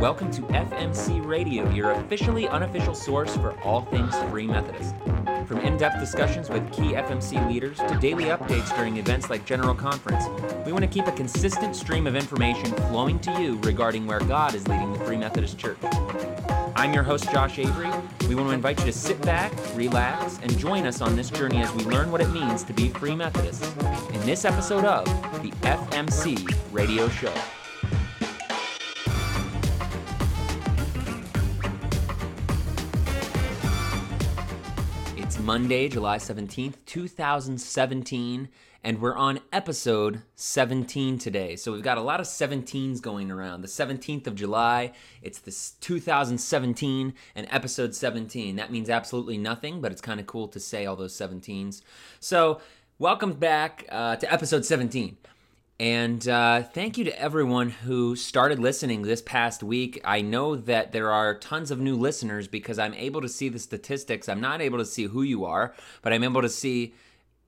Welcome to FMC Radio, your officially unofficial source for all things Free Methodist. From in depth discussions with key FMC leaders to daily updates during events like General Conference, we want to keep a consistent stream of information flowing to you regarding where God is leading the Free Methodist Church. I'm your host, Josh Avery. We want to invite you to sit back, relax, and join us on this journey as we learn what it means to be Free Methodist in this episode of the FMC Radio Show. Monday, July 17th, 2017, and we're on episode 17 today. So we've got a lot of 17s going around. The 17th of July, it's this 2017 and episode 17. That means absolutely nothing, but it's kind of cool to say all those 17s. So, welcome back uh, to episode 17. And uh, thank you to everyone who started listening this past week. I know that there are tons of new listeners because I'm able to see the statistics. I'm not able to see who you are, but I'm able to see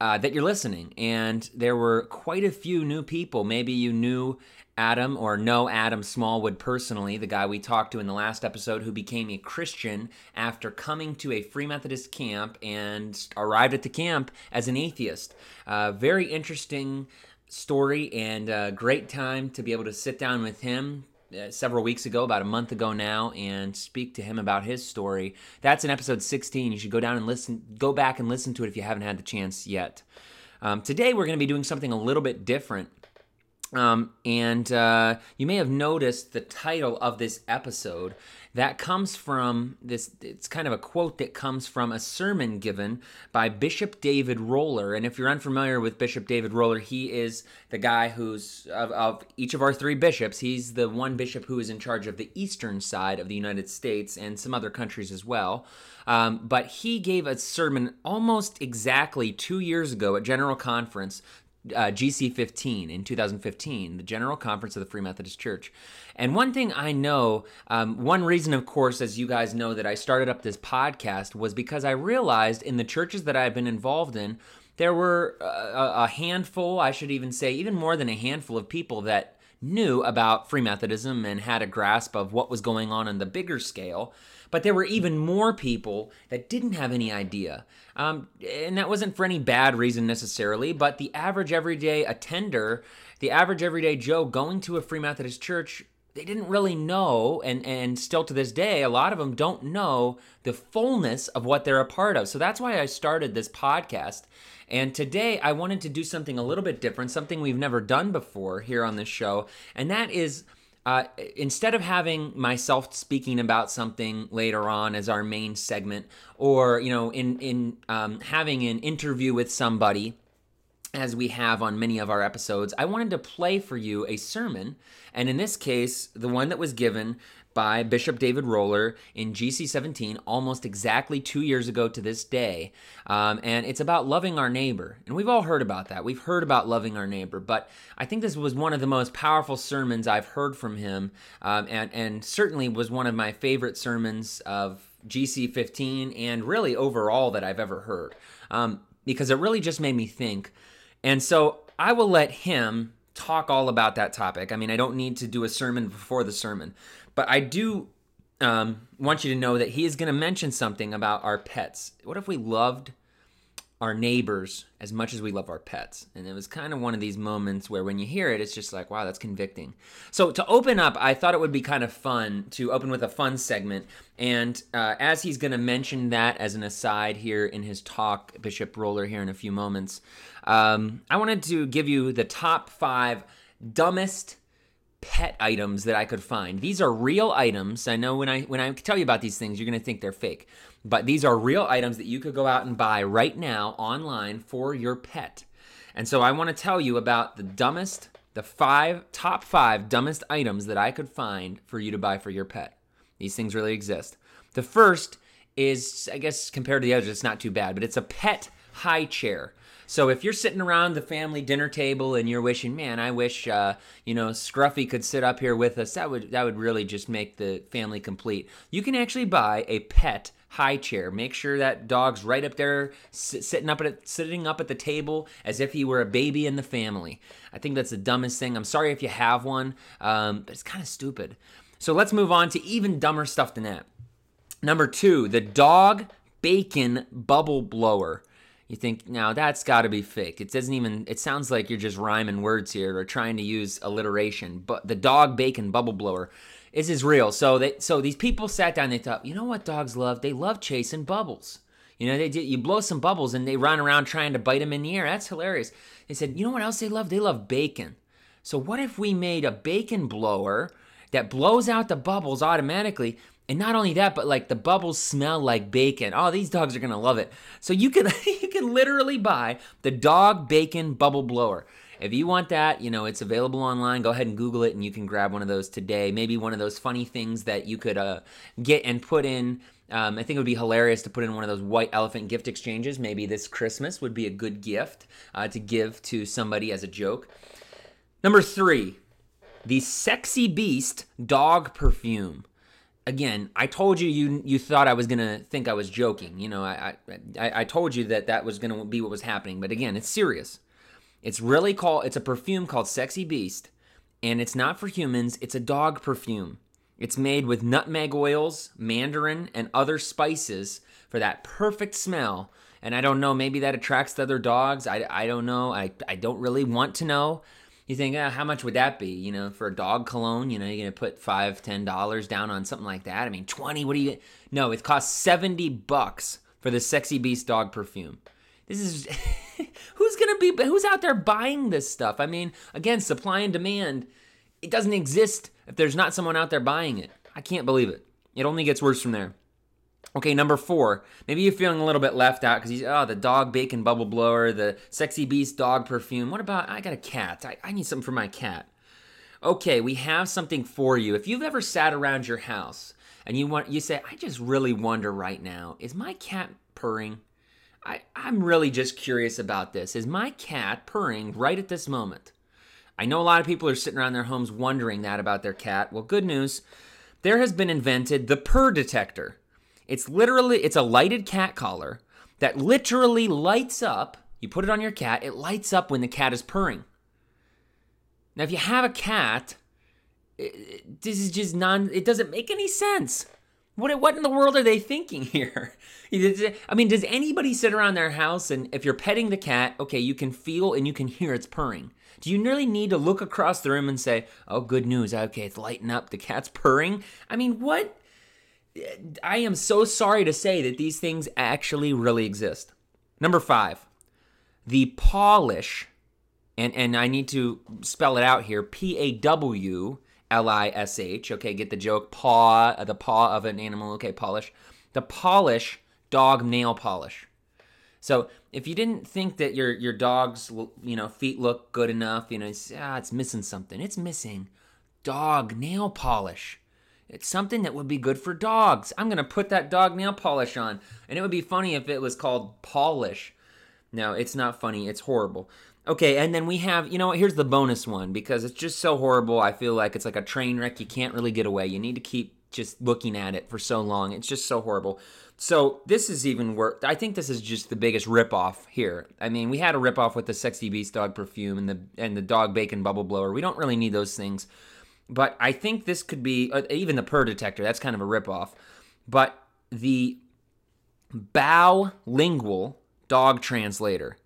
uh, that you're listening. And there were quite a few new people. Maybe you knew Adam or know Adam Smallwood personally, the guy we talked to in the last episode who became a Christian after coming to a Free Methodist camp and arrived at the camp as an atheist. Uh, very interesting story and a great time to be able to sit down with him uh, several weeks ago, about a month ago now, and speak to him about his story. That's in episode 16. You should go down and listen, go back and listen to it if you haven't had the chance yet. Um, today, we're going to be doing something a little bit different. Um, and uh, you may have noticed the title of this episode that comes from this it's kind of a quote that comes from a sermon given by bishop david roller. And if you're unfamiliar with bishop david roller he is the guy who's of, of, each of our three bishops he's the one bishop who is in charge of the eastern side of the united states and some other countries as well. Um, but he gave a sermon almost exactly two years ago at general conference uh, GC15 in 2015, the General Conference of the Free Methodist Church. And one thing I know, um, one reason, of course, as you guys know, that I started up this podcast was because I realized in the churches that I've been involved in, there were a, a handful, I should even say, even more than a handful of people that knew about Free Methodism and had a grasp of what was going on on the bigger scale. But there were even more people that didn't have any idea. Um, and that wasn't for any bad reason necessarily, but the average everyday attender, the average everyday Joe going to a Free Methodist church they didn't really know and and still to this day a lot of them don't know the fullness of what they're a part of so that's why i started this podcast and today i wanted to do something a little bit different something we've never done before here on this show and that is uh, instead of having myself speaking about something later on as our main segment, or you know, in in um, having an interview with somebody, as we have on many of our episodes, I wanted to play for you a sermon, and in this case, the one that was given by Bishop David Roller in GC 17 almost exactly two years ago to this day. Um, and it's about loving our neighbor. And we've all heard about that. We've heard about loving our neighbor. But I think this was one of the most powerful sermons I've heard from him, um, and, and certainly was one of my favorite sermons of GC 15 and really overall that I've ever heard. Um, because it really just made me think. And so I will let him talk all about that topic. I mean, I don't need to do a sermon before the sermon, but I do um, want you to know that he is going to mention something about our pets. What if we loved our neighbors as much as we love our pets? And it was kind of one of these moments where when you hear it, it's just like, wow, that's convicting. So to open up, I thought it would be kind of fun to open with a fun segment. And uh, as he's going to mention that as an aside here in his talk, Bishop Roller, here in a few moments, um, I wanted to give you the top five dumbest pet items that I could find. These are real items. I know when I when I tell you about these things, you're going to think they're fake. But these are real items that you could go out and buy right now online for your pet. And so I want to tell you about the dumbest, the five top 5 dumbest items that I could find for you to buy for your pet. These things really exist. The first is I guess compared to the others it's not too bad, but it's a pet high chair. So if you're sitting around the family dinner table and you're wishing, man, I wish uh, you know Scruffy could sit up here with us, that would that would really just make the family complete. You can actually buy a pet high chair. Make sure that dog's right up there, sitting up at sitting up at the table as if he were a baby in the family. I think that's the dumbest thing. I'm sorry if you have one, um, but it's kind of stupid. So let's move on to even dumber stuff than that. Number two, the dog bacon bubble blower. You think now that's got to be fake. It doesn't even. It sounds like you're just rhyming words here or trying to use alliteration. But the dog bacon bubble blower, this is real. So they so these people sat down. They thought, you know what dogs love? They love chasing bubbles. You know, they did you blow some bubbles and they run around trying to bite them in the air. That's hilarious. They said, you know what else they love? They love bacon. So what if we made a bacon blower that blows out the bubbles automatically? And not only that, but like the bubbles smell like bacon. Oh, these dogs are gonna love it. So you can you can literally buy the dog bacon bubble blower. If you want that, you know, it's available online. Go ahead and Google it and you can grab one of those today. Maybe one of those funny things that you could uh, get and put in. Um, I think it would be hilarious to put in one of those white elephant gift exchanges. Maybe this Christmas would be a good gift uh, to give to somebody as a joke. Number three, the Sexy Beast dog perfume again, I told you you you thought I was gonna think I was joking. You know, I I, I told you that that was gonna be what was happening. But again, it's serious. It's really called. It's a perfume called Sexy Beast, and it's not for humans. It's a dog perfume. It's made with nutmeg oils, mandarin, and other spices for that perfect smell. And I don't know, maybe that attracts the other dogs. I, I don't know. I, I don't really want to know you think, oh, how much would that be? You know, for a dog cologne, you know, you're gonna put five, ten dollars down on something like that. I mean, twenty. What do you? No, it costs seventy bucks for the Sexy Beast dog perfume. This is who's gonna be? Who's out there buying this stuff? I mean, again, supply and demand. It doesn't exist if there's not someone out there buying it. I can't believe it. It only gets worse from there. Okay, number four. Maybe you're feeling a little bit left out because you oh the dog bacon bubble blower, the sexy beast dog perfume. What about I got a cat? I, I need something for my cat. Okay, we have something for you. If you've ever sat around your house and you want you say, I just really wonder right now, is my cat purring? I, I'm really just curious about this. Is my cat purring right at this moment? I know a lot of people are sitting around their homes wondering that about their cat. Well, good news. There has been invented the purr detector. It's literally it's a lighted cat collar that literally lights up. You put it on your cat, it lights up when the cat is purring. Now, if you have a cat, it, this is just non. It doesn't make any sense. What what in the world are they thinking here? I mean, does anybody sit around their house and if you're petting the cat, okay, you can feel and you can hear it's purring. Do you really need to look across the room and say, "Oh, good news. Okay, it's lighting up. The cat's purring." I mean, what I am so sorry to say that these things actually really exist. Number five, the Pawlish, and, and I need to spell it out here P A W L I S H. Okay, get the joke. Paw, uh, the paw of an animal. Okay, Pawlish. The Pawlish, dog nail polish. So if you didn't think that your your dog's you know feet look good enough, you know, it's, ah, it's missing something. It's missing dog nail polish. It's something that would be good for dogs. I'm going to put that dog nail polish on. And it would be funny if it was called Pawlish. No, it's not funny. It's horrible. Okay, and then we have, you know what, here's the bonus one because it's just so horrible. I feel like it's like a train wreck. You can't really get away. You need to keep just looking at it for so long. It's just so horrible. So this is even worse. I think this is just the biggest ripoff here. I mean, we had a ripoff with the Sexy Beast dog perfume and the and the dog bacon bubble blower. We don't really need those things. But I think this could be uh, even the purr detector. That's kind of a ripoff. But the lingual dog translator.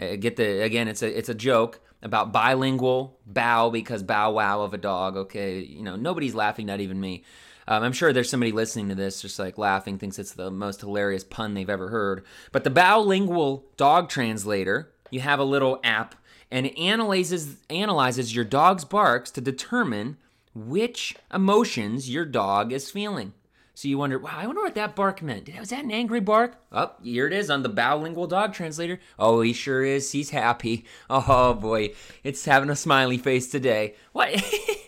Uh, get the again. It's a it's a joke about bilingual bow because bow wow of a dog. Okay, you know nobody's laughing, not even me. Um, I'm sure there's somebody listening to this just like laughing, thinks it's the most hilarious pun they've ever heard. But the bilingual dog translator, you have a little app and it analyzes analyzes your dog's barks to determine which emotions your dog is feeling. So you wonder, wow, I wonder what that bark meant. Was that an angry bark? Oh, here it is on the bilingual dog translator. Oh, he sure is. He's happy. Oh boy, it's having a smiley face today. What?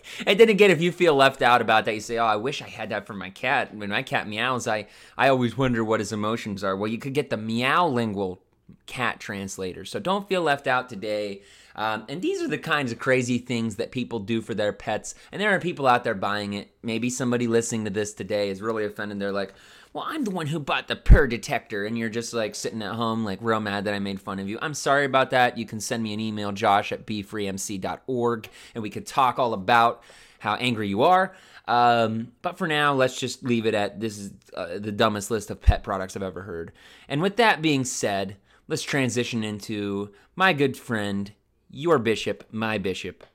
and then again, if you feel left out about that, you say, oh, I wish I had that for my cat. When my cat meows, I, I always wonder what his emotions are. Well, you could get the meow lingual cat translator. So don't feel left out today. Um, and these are the kinds of crazy things that people do for their pets. And there are people out there buying it. Maybe somebody listening to this today is really offended. They're like, well, I'm the one who bought the purr detector. And you're just like sitting at home, like real mad that I made fun of you. I'm sorry about that. You can send me an email, josh at befreemc.org, and we could talk all about how angry you are. Um, but for now, let's just leave it at this is uh, the dumbest list of pet products I've ever heard. And with that being said, let's transition into my good friend, your bishop, my bishop,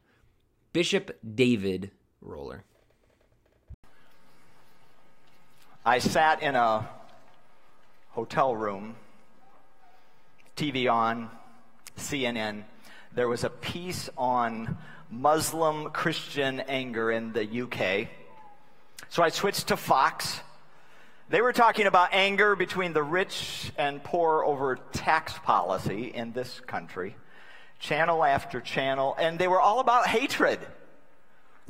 Bishop David Roller. I sat in a hotel room, TV on, CNN. There was a piece on Muslim Christian anger in the UK. So I switched to Fox. They were talking about anger between the rich and poor over tax policy in this country, channel after channel, and they were all about hatred.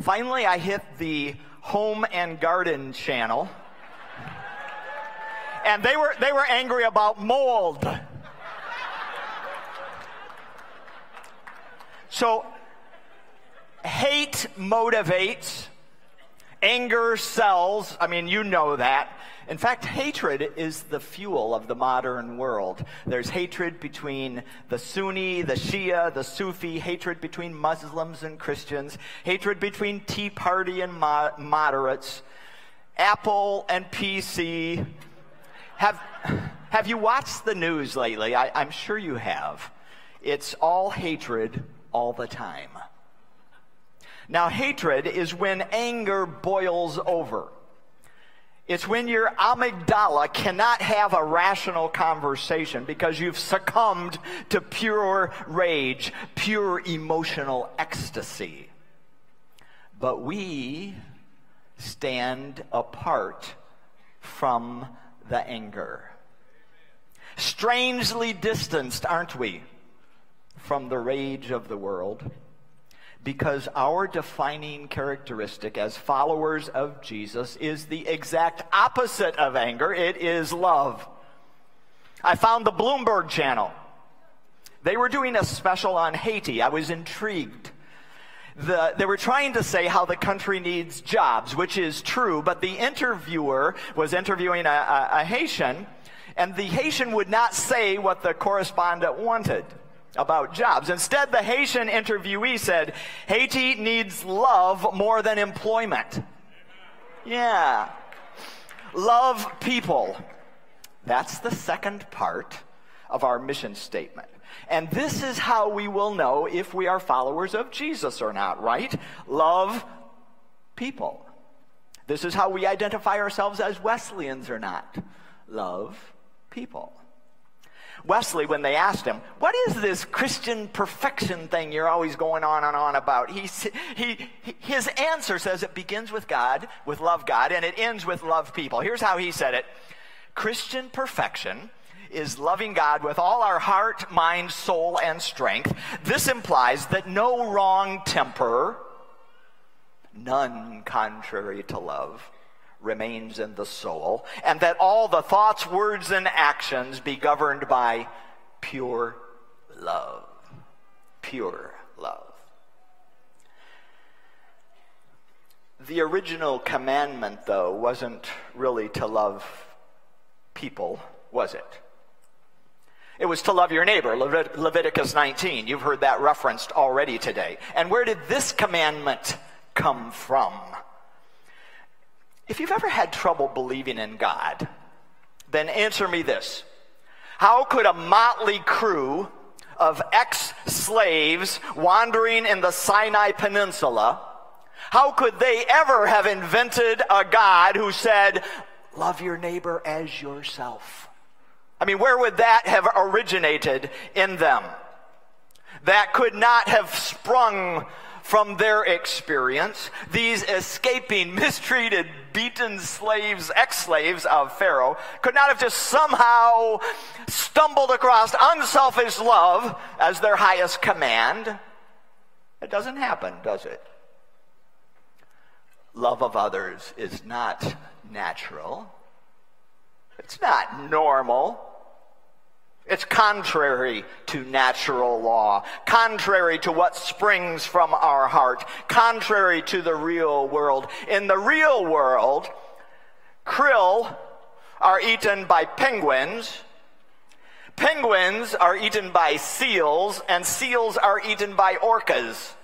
Finally, I hit the home and garden channel, and they were, they were angry about mold. So, hate motivates Anger sells. I mean, you know that. In fact, hatred is the fuel of the modern world. There's hatred between the Sunni, the Shia, the Sufi, hatred between Muslims and Christians, hatred between Tea Party and mo- moderates, Apple and PC. Have, have you watched the news lately? I, I'm sure you have. It's all hatred all the time. Now, hatred is when anger boils over. It's when your amygdala cannot have a rational conversation because you've succumbed to pure rage, pure emotional ecstasy. But we stand apart from the anger. Strangely distanced, aren't we, from the rage of the world? Because our defining characteristic as followers of Jesus is the exact opposite of anger it is love. I found the Bloomberg channel. They were doing a special on Haiti. I was intrigued. The, they were trying to say how the country needs jobs, which is true, but the interviewer was interviewing a, a, a Haitian, and the Haitian would not say what the correspondent wanted about jobs. Instead, the Haitian interviewee said, Haiti needs love more than employment. Yeah. Love people. That's the second part of our mission statement. And this is how we will know if we are followers of Jesus or not, right? Love people. This is how we identify ourselves as Wesleyans or not. Love people. Wesley, when they asked him, What is this Christian perfection thing you're always going on and on about? He, he, his answer says it begins with God, with love God, and it ends with love people. Here's how he said it Christian perfection is loving God with all our heart, mind, soul, and strength. This implies that no wrong temper, none contrary to love, remains in the soul, and that all the thoughts, words, and actions be governed by pure love. Pure love. The original commandment, though, wasn't really to love people, was it? It was to love your neighbor, Levit- Leviticus 19. You've heard that referenced already today. And where did this commandment come from? If you've ever had trouble believing in God, then answer me this. How could a motley crew of ex slaves wandering in the Sinai Peninsula, how could they ever have invented a God who said, Love your neighbor as yourself? I mean, where would that have originated in them? That could not have sprung from their experience, these escaping, mistreated, beaten slaves, ex slaves of Pharaoh, could not have just somehow stumbled across unselfish love as their highest command. It doesn't happen, does it? Love of others is not natural. It's not normal. It's contrary to natural law, contrary to what springs from our heart, contrary to the real world. In the real world, krill are eaten by penguins, penguins are eaten by seals, and seals are eaten by orcas.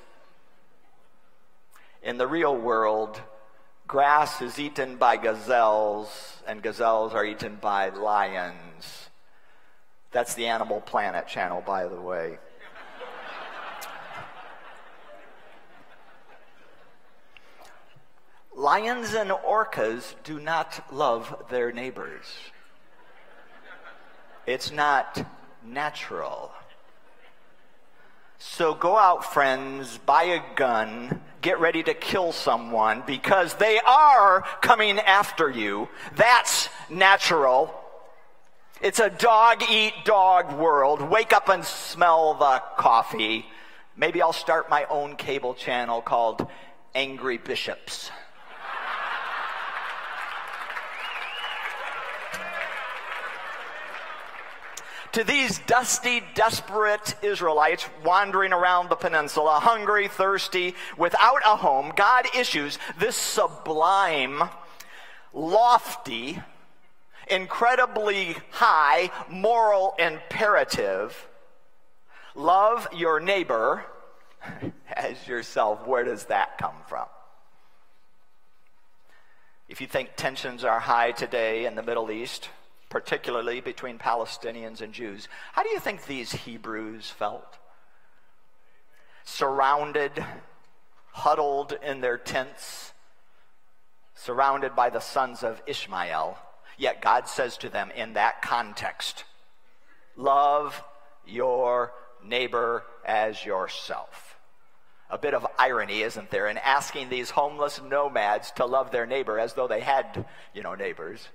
In the real world, grass is eaten by gazelles, and gazelles are eaten by lions. That's the Animal Planet channel, by the way. Lions and orcas do not love their neighbors. It's not natural. So go out, friends, buy a gun, get ready to kill someone because they are coming after you. That's natural. It's a dog eat dog world. Wake up and smell the coffee. Maybe I'll start my own cable channel called Angry Bishops. to these dusty, desperate Israelites wandering around the peninsula, hungry, thirsty, without a home, God issues this sublime, lofty, incredibly high moral imperative love your neighbor as yourself. Where does that come from? If you think tensions are high today in the Middle East, particularly between Palestinians and Jews, how do you think these Hebrews felt? Surrounded, huddled in their tents, surrounded by the sons of Ishmael Yet God says to them in that context, love your neighbor as yourself. A bit of irony, isn't there, in asking these homeless nomads to love their neighbor as though they had, you know, neighbors.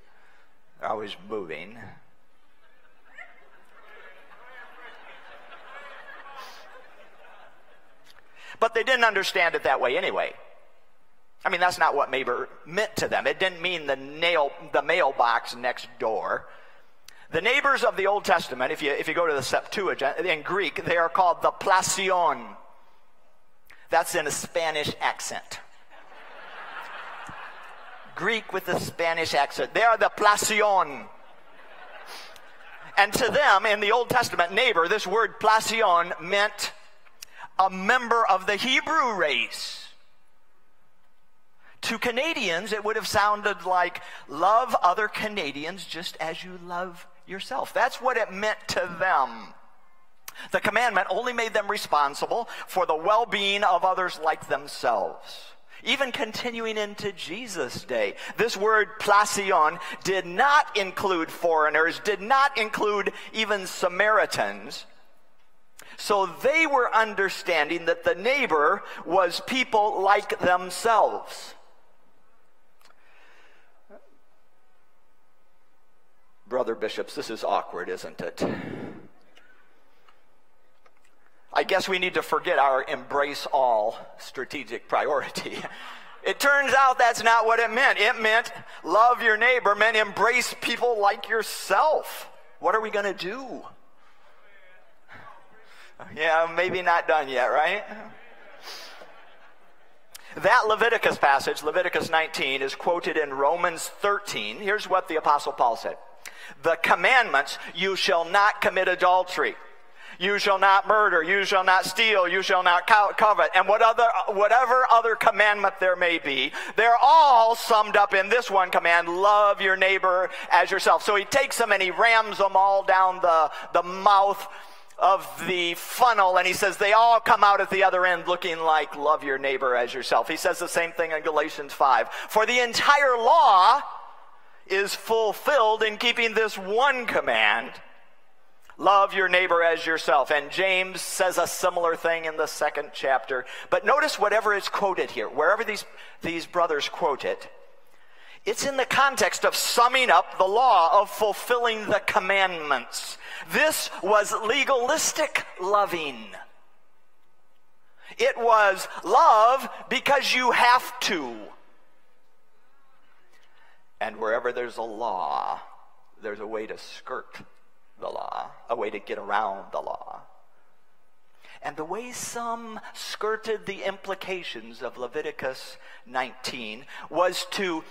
They're always moving. But they didn't understand it that way anyway. I mean, that's not what neighbor meant to them. It didn't mean the nail, the mailbox next door. The neighbors of the Old Testament, if you, if you go to the Septuagint, in Greek, they are called the plasion. That's in a Spanish accent. Greek with a Spanish accent. They are the plasion. And to them, in the Old Testament, neighbor, this word plasion meant a member of the Hebrew race. To Canadians, it would have sounded like love other Canadians just as you love yourself. That's what it meant to them. The commandment only made them responsible for the well being of others like themselves. Even continuing into Jesus' day, this word plasion did not include foreigners, did not include even Samaritans. So they were understanding that the neighbor was people like themselves. Brother Bishops, this is awkward, isn't it? I guess we need to forget our embrace all strategic priority. It turns out that's not what it meant. It meant love your neighbor, meant embrace people like yourself. What are we going to do? Yeah, maybe not done yet, right? That Leviticus passage, Leviticus 19, is quoted in Romans 13. Here's what the Apostle Paul said the commandments, you shall not commit adultery. You shall not murder. You shall not steal. You shall not covet. And what other, whatever other commandment there may be, they're all summed up in this one command, love your neighbor as yourself. So he takes them and he rams them all down the, the mouth of the funnel and he says they all come out at the other end looking like love your neighbor as yourself. He says the same thing in Galatians 5. For the entire law is fulfilled in keeping this one command love your neighbor as yourself. And James says a similar thing in the second chapter. But notice whatever is quoted here, wherever these, these brothers quote it, it's in the context of summing up the law of fulfilling the commandments. This was legalistic loving. It was love because you have to. And wherever there's a law, there's a way to skirt the law, a way to get around the law. And the way some skirted the implications of Leviticus 19 was to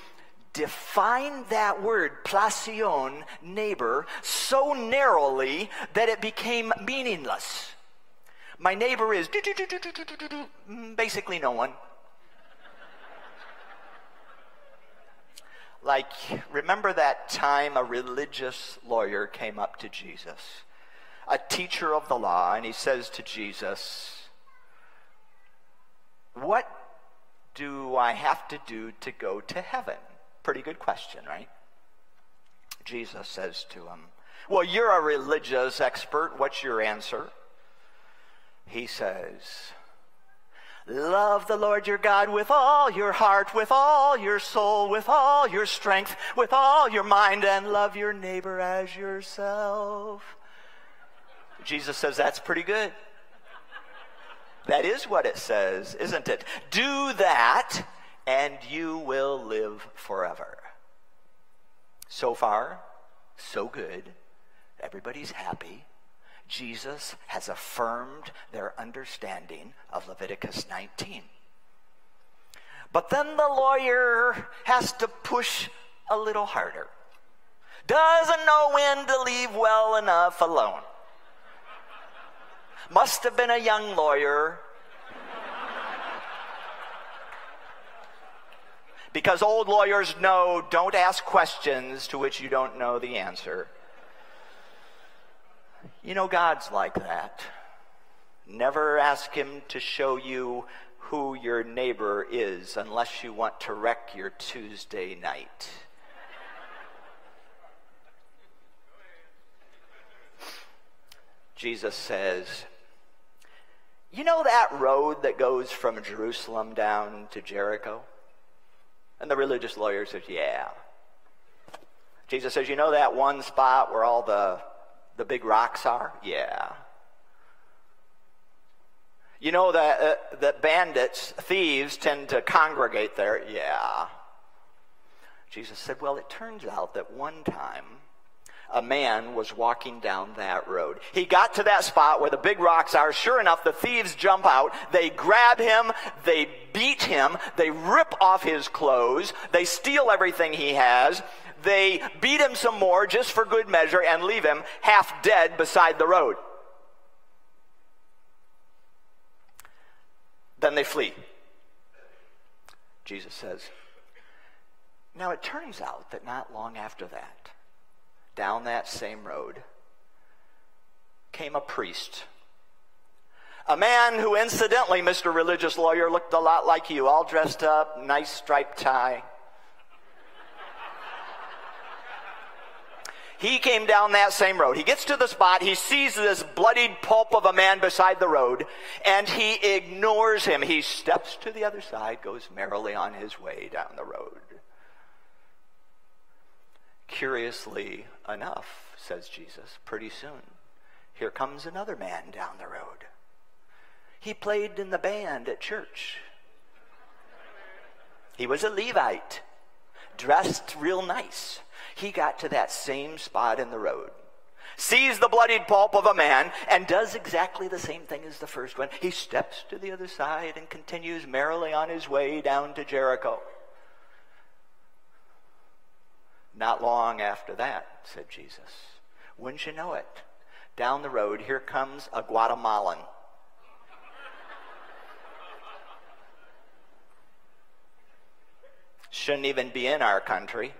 define that word, plasion, neighbor, so narrowly that it became meaningless. My neighbor is basically no one. Like, remember that time a religious lawyer came up to Jesus, a teacher of the law, and he says to Jesus, What do I have to do to go to heaven? Pretty good question, right? Jesus says to him, Well, you're a religious expert. What's your answer? He says, Love the Lord your God with all your heart, with all your soul, with all your strength, with all your mind, and love your neighbor as yourself. Jesus says that's pretty good. That is what it says, isn't it? Do that, and you will live forever. So far, so good. Everybody's happy. Jesus has affirmed their understanding of Leviticus 19. But then the lawyer has to push a little harder. Doesn't know when to leave well enough alone. Must have been a young lawyer. Because old lawyers know don't ask questions to which you don't know the answer. You know, God's like that. Never ask Him to show you who your neighbor is unless you want to wreck your Tuesday night. Jesus says, You know that road that goes from Jerusalem down to Jericho? And the religious lawyer says, Yeah. Jesus says, You know that one spot where all the the big rocks are? Yeah. You know that, uh, that bandits, thieves, tend to congregate there? Yeah. Jesus said, Well, it turns out that one time a man was walking down that road. He got to that spot where the big rocks are. Sure enough, the thieves jump out. They grab him. They beat him. They rip off his clothes. They steal everything he has they beat him some more just for good measure and leave him half dead beside the road. Then they flee. Jesus says, Now it turns out that not long after that, down that same road, came a priest. A man who, incidentally, Mr. Religious Lawyer, looked a lot like you, all dressed up, nice striped tie. He came down that same road. He gets to the spot. He sees this bloodied pulp of a man beside the road, and he ignores him. He steps to the other side, goes merrily on his way down the road. Curiously enough, says Jesus, pretty soon, here comes another man down the road. He played in the band at church. He was a Levite, dressed real nice he got to that same spot in the road, sees the bloodied pulp of a man, and does exactly the same thing as the first one. He steps to the other side and continues merrily on his way down to Jericho. Not long after that, said Jesus, wouldn't you know it? Down the road, here comes a Guatemalan. Shouldn't even be in our country.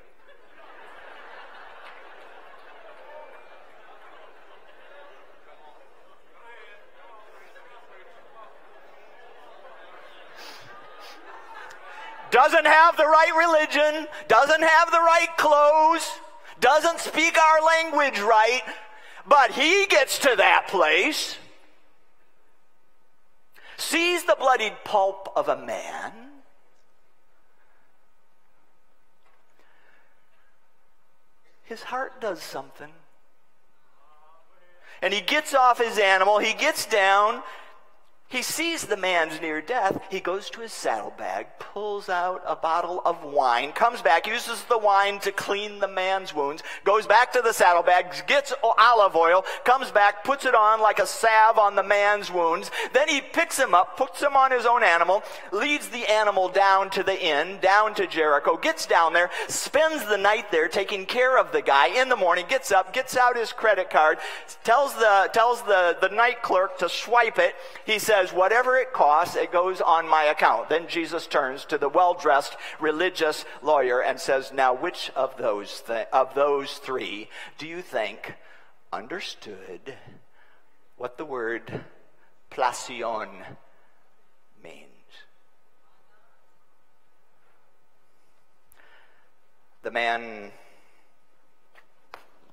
Doesn't have the right religion, doesn't have the right clothes, doesn't speak our language right, but he gets to that place, sees the bloodied pulp of a man, his heart does something. And he gets off his animal, he gets down, He sees the man's near death. He goes to his saddlebag, pulls out a bottle of wine, comes back, uses the wine to clean the man's wounds, goes back to the saddlebag, gets olive oil, comes back, puts it on like a salve on the man's wounds. Then he picks him up, puts him on his own animal, leads the animal down to the inn, down to Jericho, gets down there, spends the night there taking care of the guy. In the morning, gets up, gets out his credit card, tells the, tells the, the night clerk to swipe it. He says, says, Whatever it costs, it goes on my account. Then Jesus turns to the well dressed religious lawyer and says, Now, which of those, th- of those three do you think understood what the word plasion means? The man,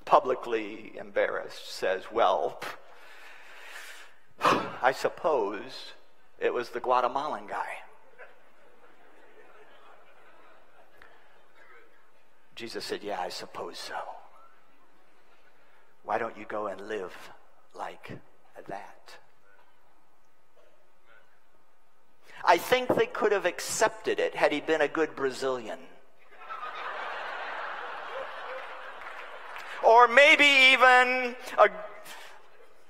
publicly embarrassed, says, Well, I suppose it was the Guatemalan guy. Jesus said, Yeah, I suppose so. Why don't you go and live like that? I think they could have accepted it had he been a good Brazilian. or maybe even a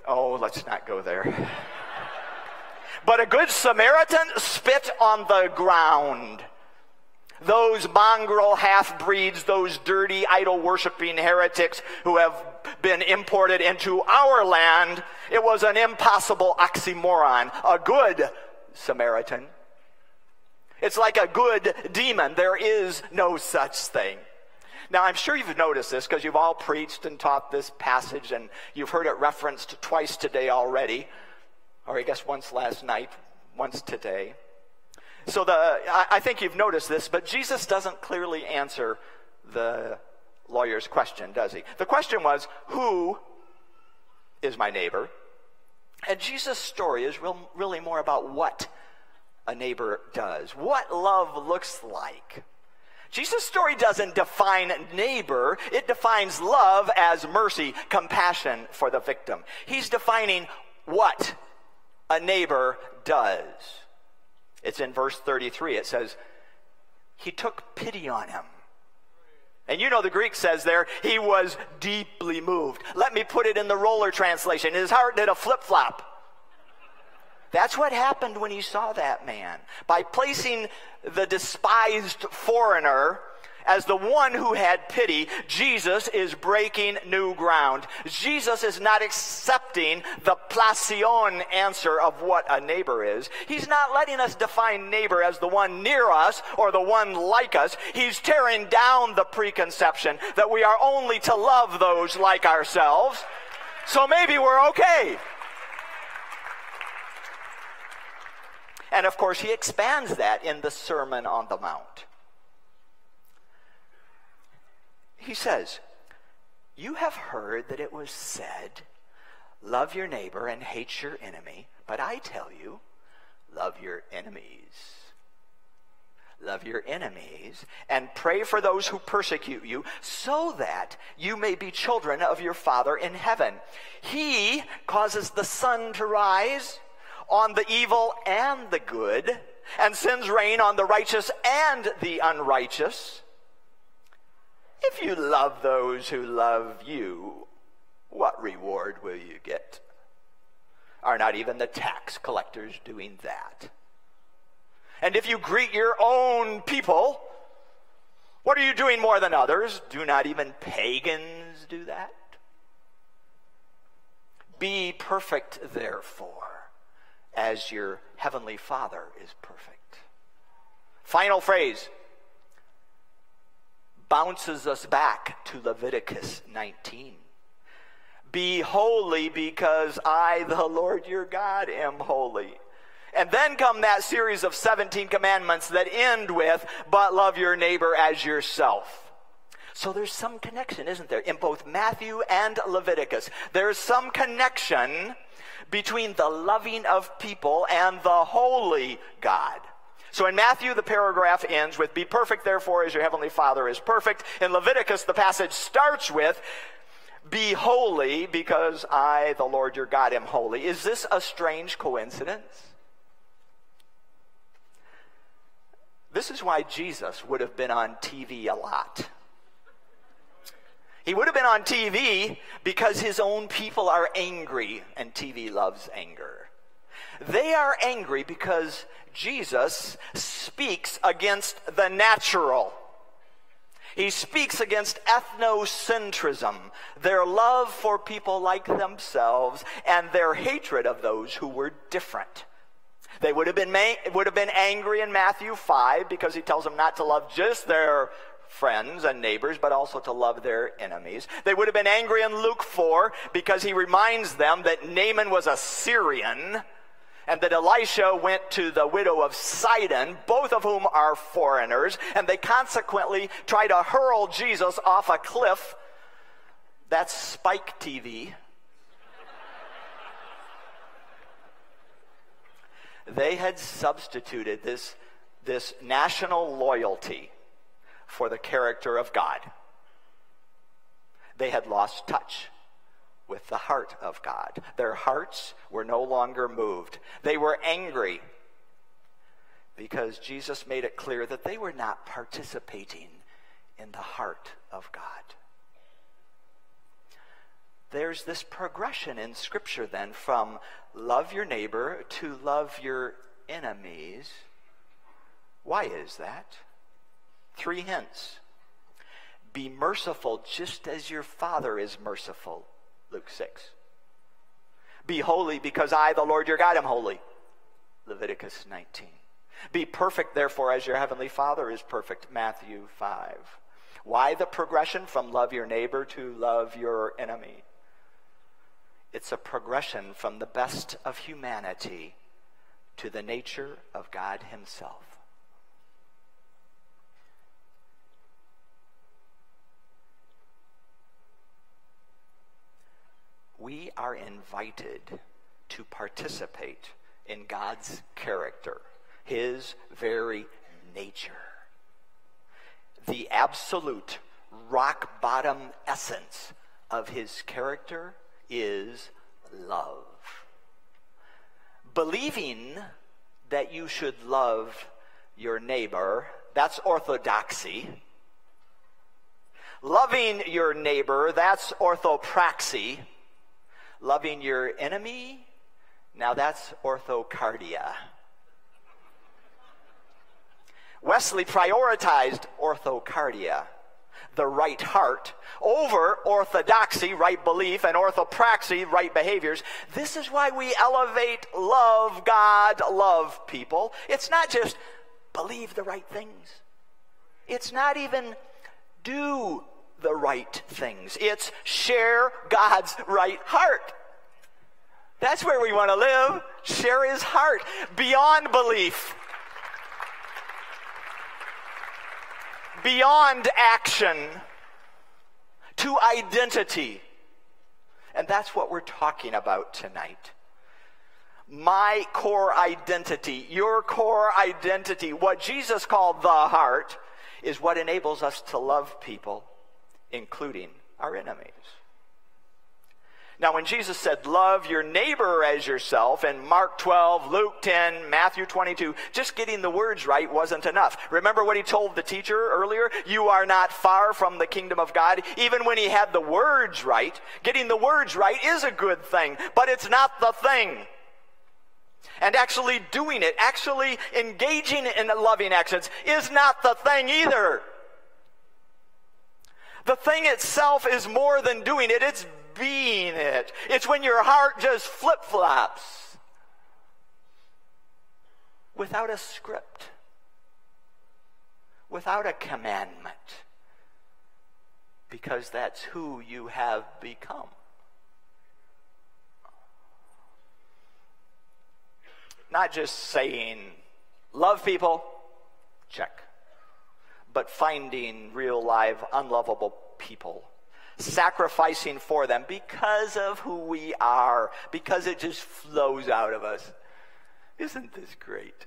Oh, let's not go there. But a good Samaritan spit on the ground. Those mongrel half breeds, those dirty idol worshiping heretics who have been imported into our land, it was an impossible oxymoron. A good Samaritan. It's like a good demon. There is no such thing. Now, I'm sure you've noticed this because you've all preached and taught this passage and you've heard it referenced twice today already, or I guess once last night, once today. So the, I, I think you've noticed this, but Jesus doesn't clearly answer the lawyer's question, does he? The question was, Who is my neighbor? And Jesus' story is real, really more about what a neighbor does, what love looks like. Jesus' story doesn't define neighbor, it defines love as mercy, compassion for the victim. He's defining what a neighbor does. It's in verse 33. It says, He took pity on him. And you know the Greek says there, he was deeply moved. Let me put it in the roller translation. His heart did a flip flop. That's what happened when he saw that man. By placing the despised foreigner as the one who had pity, Jesus is breaking new ground. Jesus is not accepting the plasion answer of what a neighbor is. He's not letting us define neighbor as the one near us or the one like us. He's tearing down the preconception that we are only to love those like ourselves. So maybe we're okay. And of course, he expands that in the Sermon on the Mount. He says, You have heard that it was said, Love your neighbor and hate your enemy. But I tell you, love your enemies. Love your enemies and pray for those who persecute you, so that you may be children of your Father in heaven. He causes the sun to rise on the evil and the good, and sends rain on the righteous and the unrighteous. If you love those who love you, what reward will you get? Are not even the tax collectors doing that? And if you greet your own people, what are you doing more than others? Do not even pagans do that? Be perfect, therefore as your heavenly Father is perfect. Final phrase bounces us back to Leviticus 19. Be holy because I, the Lord your God, am holy. And then come that series of 17 commandments that end with, but love your neighbor as yourself. So there's some connection, isn't there, in both Matthew and Leviticus? There's some connection between the loving of people and the holy God. So in Matthew, the paragraph ends with, Be perfect, therefore, as your heavenly Father is perfect. In Leviticus, the passage starts with, Be holy, because I, the Lord your God, am holy. Is this a strange coincidence? This is why Jesus would have been on TV a lot. He would have been on TV because his own people are angry, and TV loves anger. They are angry because Jesus speaks against the natural. He speaks against ethnocentrism, their love for people like themselves, and their hatred of those who were different. They would have been, would have been angry in Matthew 5 because he tells them not to love just their friends and neighbors, but also to love their enemies. They would have been angry in Luke 4 because he reminds them that Naaman was a Syrian and that Elisha went to the widow of Sidon, both of whom are foreigners, and they consequently try to hurl Jesus off a cliff. That's Spike TV. they had substituted this, this national loyalty for the character of God. They had lost touch with the heart of God. Their hearts were no longer moved. They were angry because Jesus made it clear that they were not participating in the heart of God. There's this progression in Scripture then from love your neighbor to love your enemies. Why is that? Three hints. Be merciful just as your Father is merciful. Luke 6. Be holy because I, the Lord your God, am holy. Leviticus 19. Be perfect, therefore, as your heavenly Father is perfect. Matthew 5. Why the progression from love your neighbor to love your enemy? It's a progression from the best of humanity to the nature of God Himself. We are invited to participate in God's character, His very nature. The absolute rock bottom essence of His character is love. Believing that you should love your neighbor, that's orthodoxy. Loving your neighbor, that's orthopraxy loving your enemy, now that's orthocardia. Wesley prioritized orthocardia, the right heart, over orthodoxy, right belief, and orthopraxy, right behaviors. This is why we elevate love God, love people. It's not just believe the right things, it's not even do the right things. It's share God's right heart. That's where we want to live. Share his heart beyond belief, beyond action, to identity. And that's what we're talking about tonight. My core identity, your core identity, what Jesus called the heart, is what enables us to love people including our enemies. Now, when Jesus said, Love your neighbor as yourself, in Mark 12, Luke 10, Matthew 22, just getting the words right wasn't enough. Remember what he told the teacher earlier? You are not far from the kingdom of God. Even when he had the words right, getting the words right is a good thing, but it's not the thing. And actually doing it, actually engaging in loving actions, is not the thing either. The thing itself is more than doing it, it's being it. It's when your heart just flip flops without a script, without a commandment, because that's who you have become. Not just saying, love people, check but finding real, live, unlovable people. Sacrificing for them because of who we are, because it just flows out of us. Isn't this great?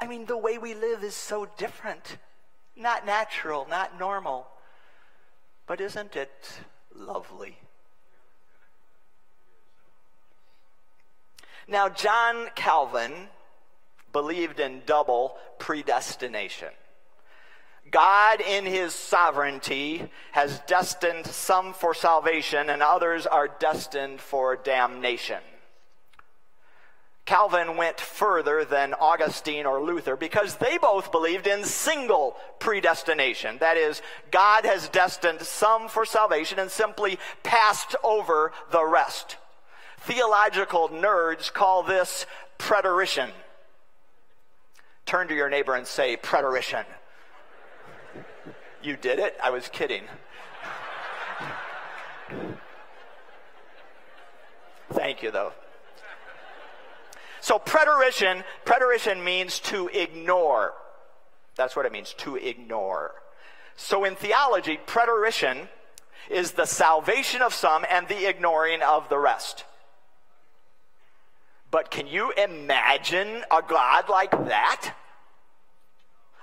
I mean, the way we live is so different. Not natural, not normal. But isn't it lovely? Now, John Calvin believed in double predestination. God, in his sovereignty, has destined some for salvation, and others are destined for damnation. Calvin went further than Augustine or Luther because they both believed in single predestination. That is, God has destined some for salvation and simply passed over the rest. Theological nerds call this preterition. Turn to your neighbor and say, preterition. You did it? I was kidding. Thank you, though. So preterition, preterition means to ignore. That's what it means, to ignore. So in theology, preterition is the salvation of some and the ignoring of the rest. But can you imagine a God like that?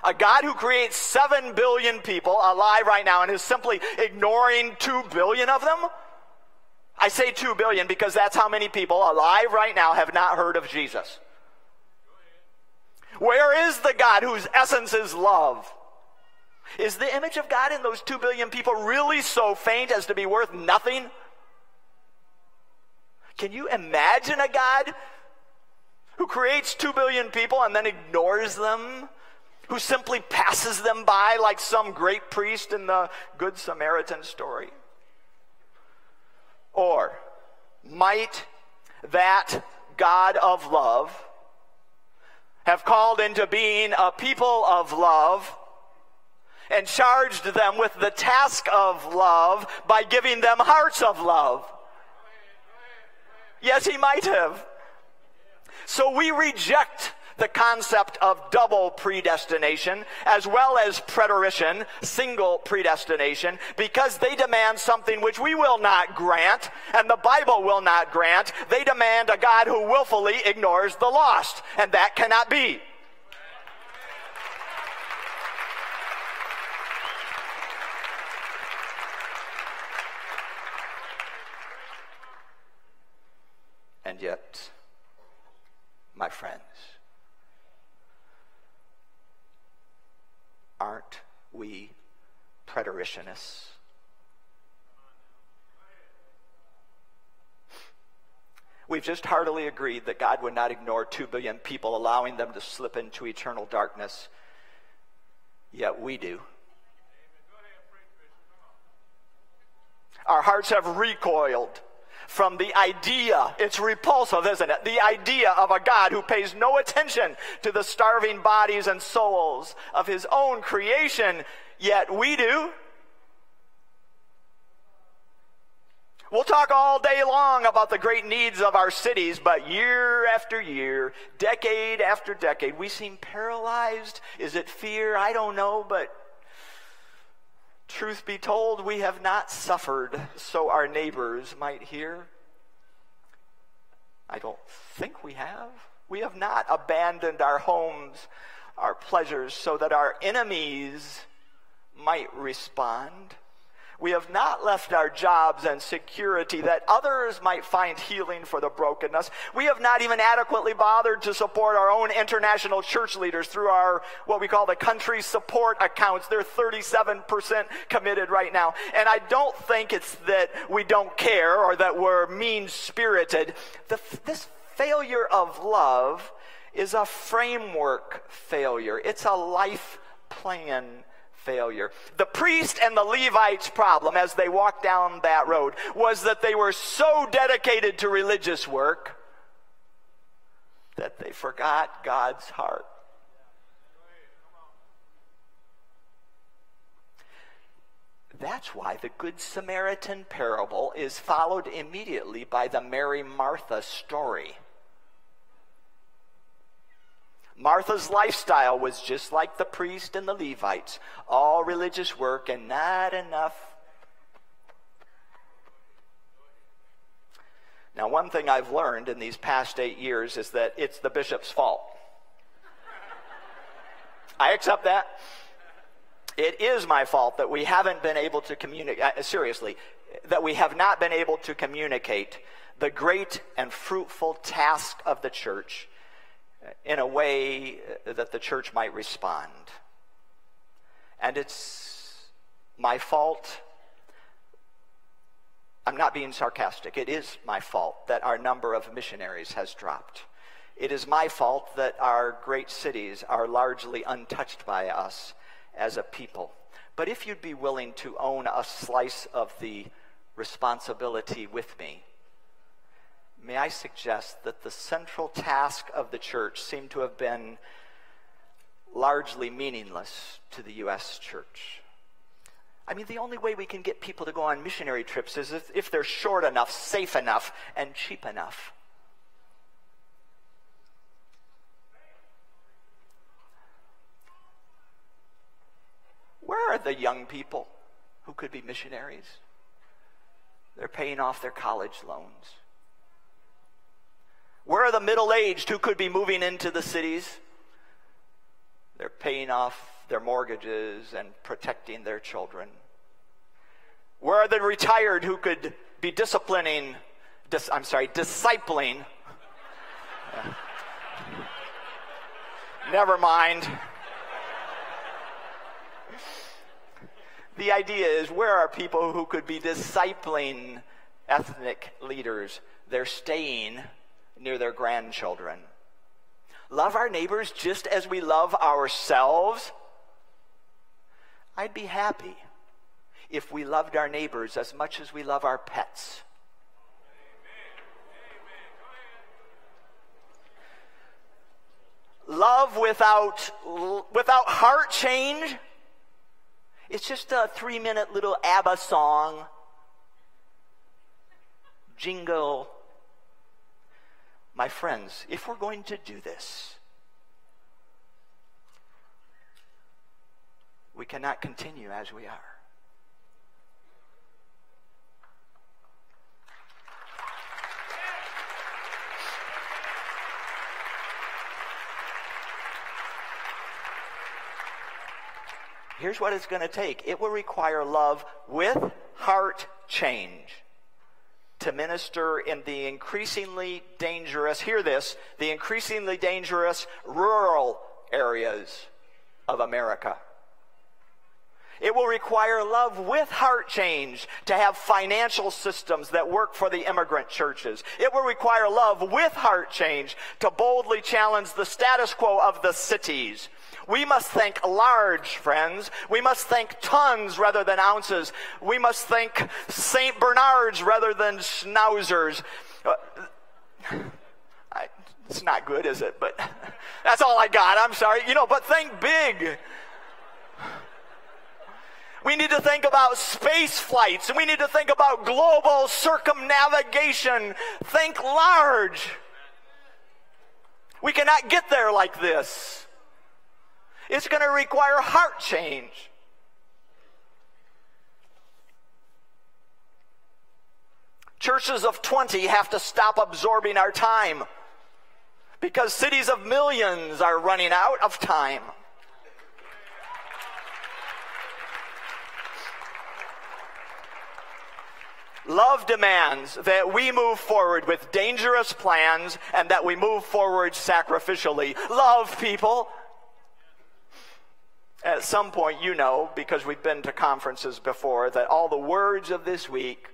A God who creates 7 billion people alive right now and is simply ignoring 2 billion of them? I say 2 billion because that's how many people alive right now have not heard of Jesus. Where is the God whose essence is love? Is the image of God in those 2 billion people really so faint as to be worth nothing? Can you imagine a God who creates 2 billion people and then ignores them? Who simply passes them by like some great priest in the Good Samaritan story? Or might that God of love have called into being a people of love and charged them with the task of love by giving them hearts of love? Yes, he might have. So we reject the concept of double predestination as well as preterition, single predestination, because they demand something which we will not grant and the Bible will not grant. They demand a God who willfully ignores the lost, and that cannot be. And yet, my friends, aren't we preteritionists? We've just heartily agreed that God would not ignore 2 billion people, allowing them to slip into eternal darkness. Yet we do. Our hearts have recoiled from the idea, it's repulsive, isn't it? The idea of a God who pays no attention to the starving bodies and souls of his own creation, yet we do. We'll talk all day long about the great needs of our cities, but year after year, decade after decade, we seem paralyzed. Is it fear? I don't know, but Truth be told, we have not suffered so our neighbors might hear. I don't think we have. We have not abandoned our homes, our pleasures, so that our enemies might respond. We have not left our jobs and security that others might find healing for the brokenness. We have not even adequately bothered to support our own international church leaders through our, what we call the country support accounts. They're 37% committed right now. And I don't think it's that we don't care or that we're mean spirited. This failure of love is a framework failure. It's a life plan failure. The priest and the Levites' problem as they walked down that road was that they were so dedicated to religious work that they forgot God's heart. That's why the Good Samaritan parable is followed immediately by the Mary Martha story. Martha's lifestyle was just like the priest and the Levites all religious work and not enough. Now, one thing I've learned in these past eight years is that it's the bishop's fault. I accept that. It is my fault that we haven't been able to communicate, uh, seriously, that we have not been able to communicate the great and fruitful task of the church in a way uh, that the church might respond. And it's my fault. I'm not being sarcastic. It is my fault that our number of missionaries has dropped. It is my fault that our great cities are largely untouched by us as a people. But if you'd be willing to own a slice of the responsibility with me, may I suggest that the central task of the church seemed to have been largely meaningless to the U.S. church. I mean, the only way we can get people to go on missionary trips is if, if they're short enough, safe enough, and cheap enough. Where are the young people who could be missionaries? They're paying off their college loans. Where are the middle aged who could be moving into the cities? They're paying off their mortgages and protecting their children. Where are the retired who could be disciplining, dis, I'm sorry, discipling? Never mind. The idea is where are people who could be discipling ethnic leaders? They're staying near their grandchildren. Love our neighbors just as we love ourselves. I'd be happy if we loved our neighbors as much as we love our pets. Love without, without heart change it's just a three minute little ABBA song, jingle. My friends, if we're going to do this, we cannot continue as we are. here's what it's going to take it will require love with heart change to minister in the increasingly dangerous, hear this, the increasingly dangerous rural areas of America. It will require love with heart change to have financial systems that work for the immigrant churches. It will require love with heart change to boldly challenge the status quo of the cities we must think large, friends. We must think tons rather than ounces. We must think St. Bernards rather than schnauzers. Uh, I, it's not good, is it? But that's all I got. I'm sorry. You know, but think big. We need to think about space flights we need to think about global circumnavigation. Think large. We cannot get there like this. It's going to require heart change. Churches of 20 have to stop absorbing our time because cities of millions are running out of time. Love demands that we move forward with dangerous plans and that we move forward sacrificially. Love, people. At some point, you know, because we've been to conferences before, that all the words of this week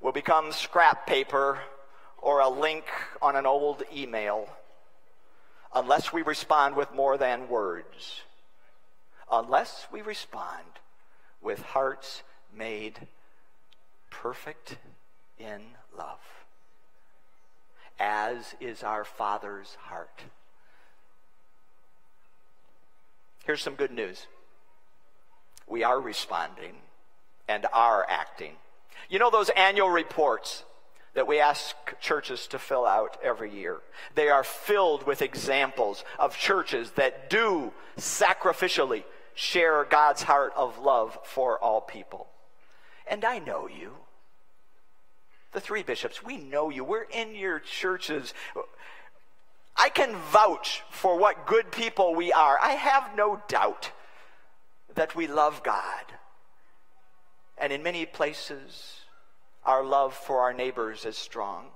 will become scrap paper or a link on an old email unless we respond with more than words. Unless we respond with hearts made perfect in love, as is our Father's heart. Here's some good news we are responding and are acting. You know those annual reports that we ask churches to fill out every year? They are filled with examples of churches that do sacrificially share God's heart of love for all people. And I know you. The three bishops, we know you. We're in your churches. I can vouch for what good people we are. I have no doubt that we love God. And in many places, our love for our neighbors is strong.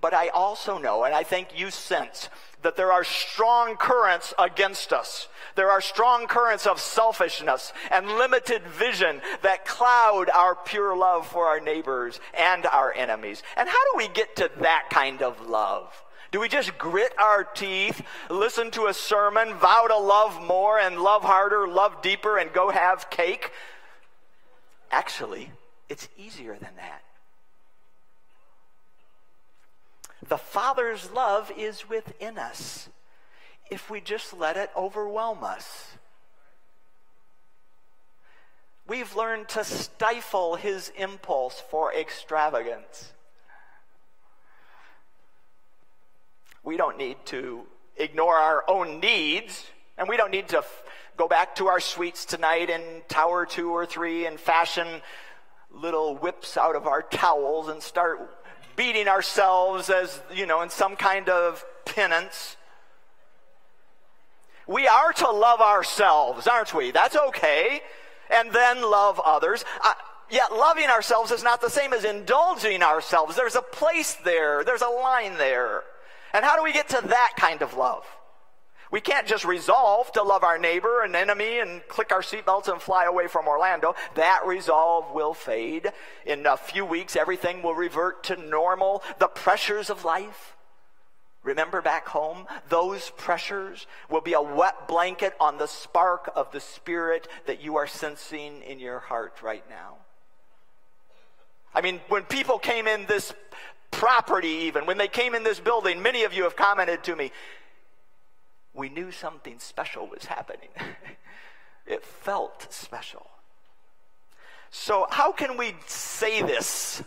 But I also know, and I think you sense, that there are strong currents against us. There are strong currents of selfishness and limited vision that cloud our pure love for our neighbors and our enemies. And how do we get to that kind of love? Do we just grit our teeth, listen to a sermon, vow to love more and love harder, love deeper, and go have cake? Actually, it's easier than that. The Father's love is within us if we just let it overwhelm us. We've learned to stifle his impulse for extravagance. We don't need to ignore our own needs, and we don't need to f- go back to our suites tonight in tower two or three and fashion little whips out of our towels and start beating ourselves as, you know, in some kind of penance. We are to love ourselves, aren't we? That's okay. And then love others. Uh, yet loving ourselves is not the same as indulging ourselves. There's a place there, there's a line there. And how do we get to that kind of love? We can't just resolve to love our neighbor and enemy and click our seatbelts and fly away from Orlando. That resolve will fade. In a few weeks, everything will revert to normal. The pressures of life, remember back home, those pressures will be a wet blanket on the spark of the Spirit that you are sensing in your heart right now. I mean, when people came in this property, even, when they came in this building, many of you have commented to me, we knew something special was happening. it felt special. So, how can we say this?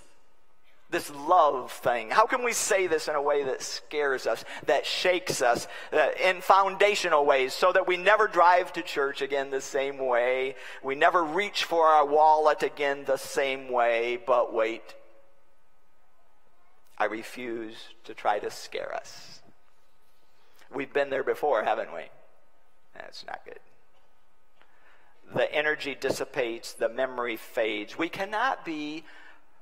This love thing. How can we say this in a way that scares us, that shakes us, that in foundational ways, so that we never drive to church again the same way? We never reach for our wallet again the same way, but wait. I refuse to try to scare us. We've been there before, haven't we? That's not good. The energy dissipates, the memory fades. We cannot be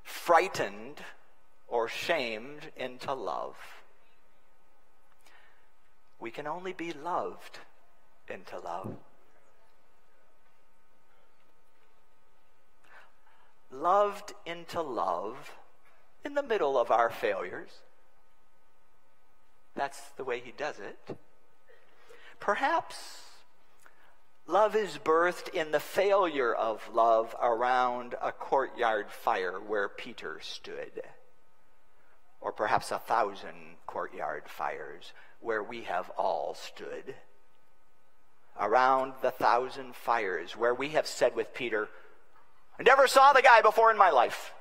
frightened or shamed into love. We can only be loved into love. Loved into love in the middle of our failures that's the way he does it. Perhaps love is birthed in the failure of love around a courtyard fire where Peter stood. Or perhaps a thousand courtyard fires where we have all stood. Around the thousand fires where we have said with Peter, I never saw the guy before in my life.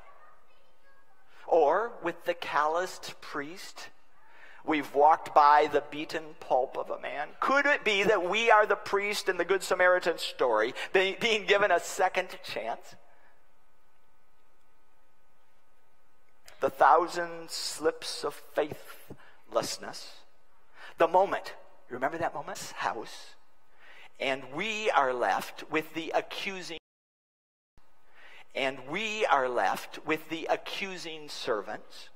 Or with the calloused priest We've walked by the beaten pulp of a man. Could it be that we are the priest in the Good Samaritan story, being given a second chance? The thousand slips of faithlessness. The moment, remember that moment? House. And we are left with the accusing. And we are left with the accusing servants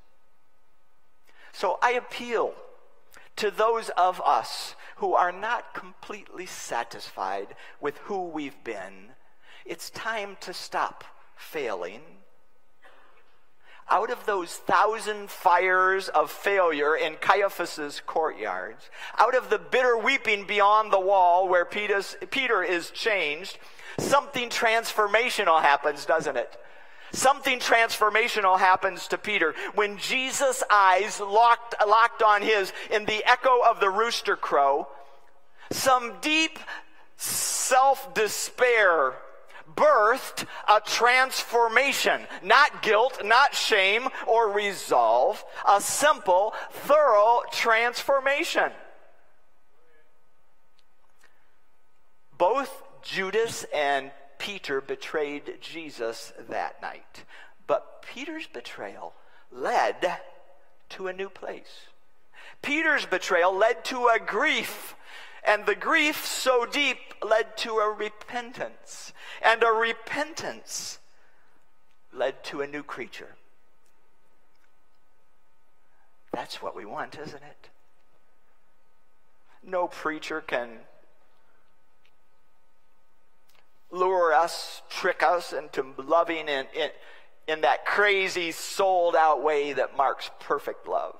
so I appeal to those of us who are not completely satisfied with who we've been. It's time to stop failing. Out of those thousand fires of failure in Caiaphas's courtyards, out of the bitter weeping beyond the wall where Peter is changed, something transformational happens, doesn't it? Something transformational happens to Peter when Jesus' eyes locked, locked on his in the echo of the rooster crow. Some deep self despair birthed a transformation. Not guilt, not shame or resolve. A simple, thorough transformation. Both Judas and Peter betrayed Jesus that night. But Peter's betrayal led to a new place. Peter's betrayal led to a grief, and the grief so deep led to a repentance, and a repentance led to a new creature. That's what we want, isn't it? No preacher can lure us, trick us into loving in, in, in that crazy, sold out way that marks perfect love.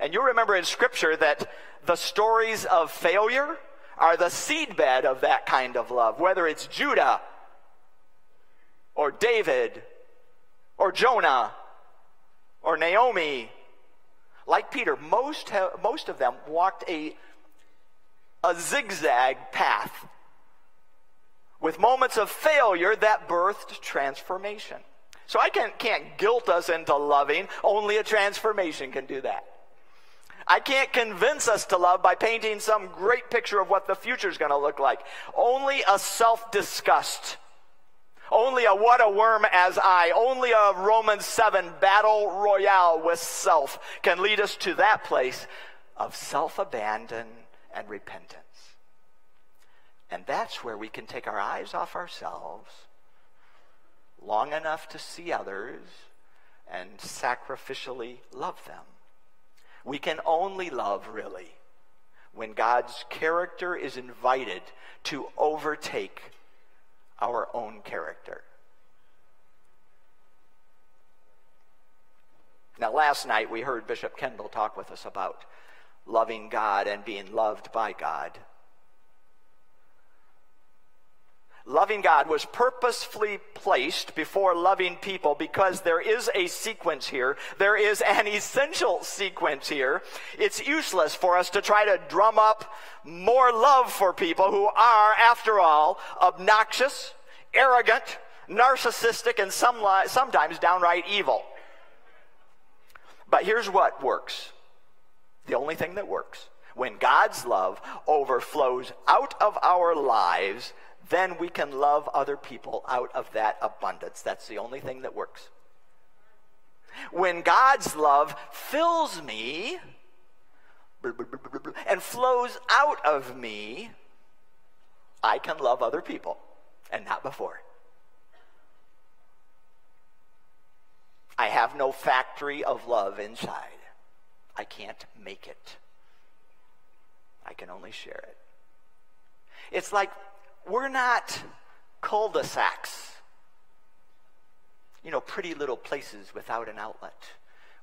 And you'll remember in Scripture that the stories of failure are the seedbed of that kind of love, whether it's Judah or David or Jonah or Naomi. Like Peter, most, most of them walked a, a zigzag path with moments of failure that birthed transformation. So I can't, can't guilt us into loving, only a transformation can do that. I can't convince us to love by painting some great picture of what the future is going to look like. Only a self disgust. Only a what a worm as I. Only a Romans 7 battle royale with self can lead us to that place of self abandon and repentance. And that's where we can take our eyes off ourselves long enough to see others and sacrificially love them. We can only love, really, when God's character is invited to overtake our own character. Now, last night we heard Bishop Kendall talk with us about loving God and being loved by God. Loving God was purposefully placed before loving people because there is a sequence here. There is an essential sequence here. It's useless for us to try to drum up more love for people who are, after all, obnoxious, arrogant, narcissistic, and some, sometimes downright evil. But here's what works the only thing that works. When God's love overflows out of our lives, then we can love other people out of that abundance. That's the only thing that works. When God's love fills me and flows out of me, I can love other people and not before. I have no factory of love inside. I can't make it. I can only share it. It's like we're not cul-de-sacs. You know, pretty little places without an outlet.